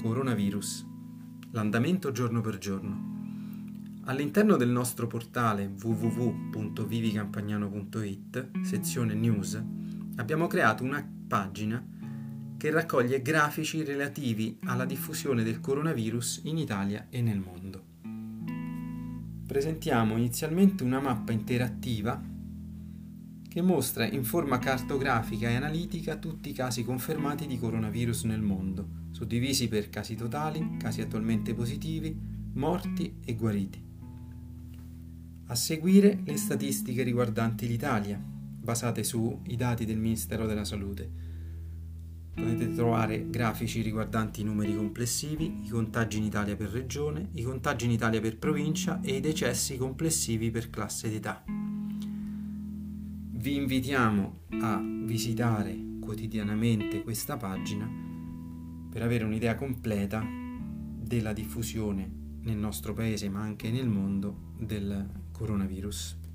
Coronavirus. L'andamento giorno per giorno. All'interno del nostro portale www.vivicampagnano.it, sezione news, abbiamo creato una pagina che raccoglie grafici relativi alla diffusione del coronavirus in Italia e nel mondo. Presentiamo inizialmente una mappa interattiva che mostra in forma cartografica e analitica tutti i casi confermati di coronavirus nel mondo, suddivisi per casi totali, casi attualmente positivi, morti e guariti. A seguire le statistiche riguardanti l'Italia, basate sui dati del Ministero della Salute. Potete trovare grafici riguardanti i numeri complessivi, i contagi in Italia per regione, i contagi in Italia per provincia e i decessi complessivi per classe d'età. Vi invitiamo a visitare quotidianamente questa pagina per avere un'idea completa della diffusione nel nostro paese ma anche nel mondo del coronavirus.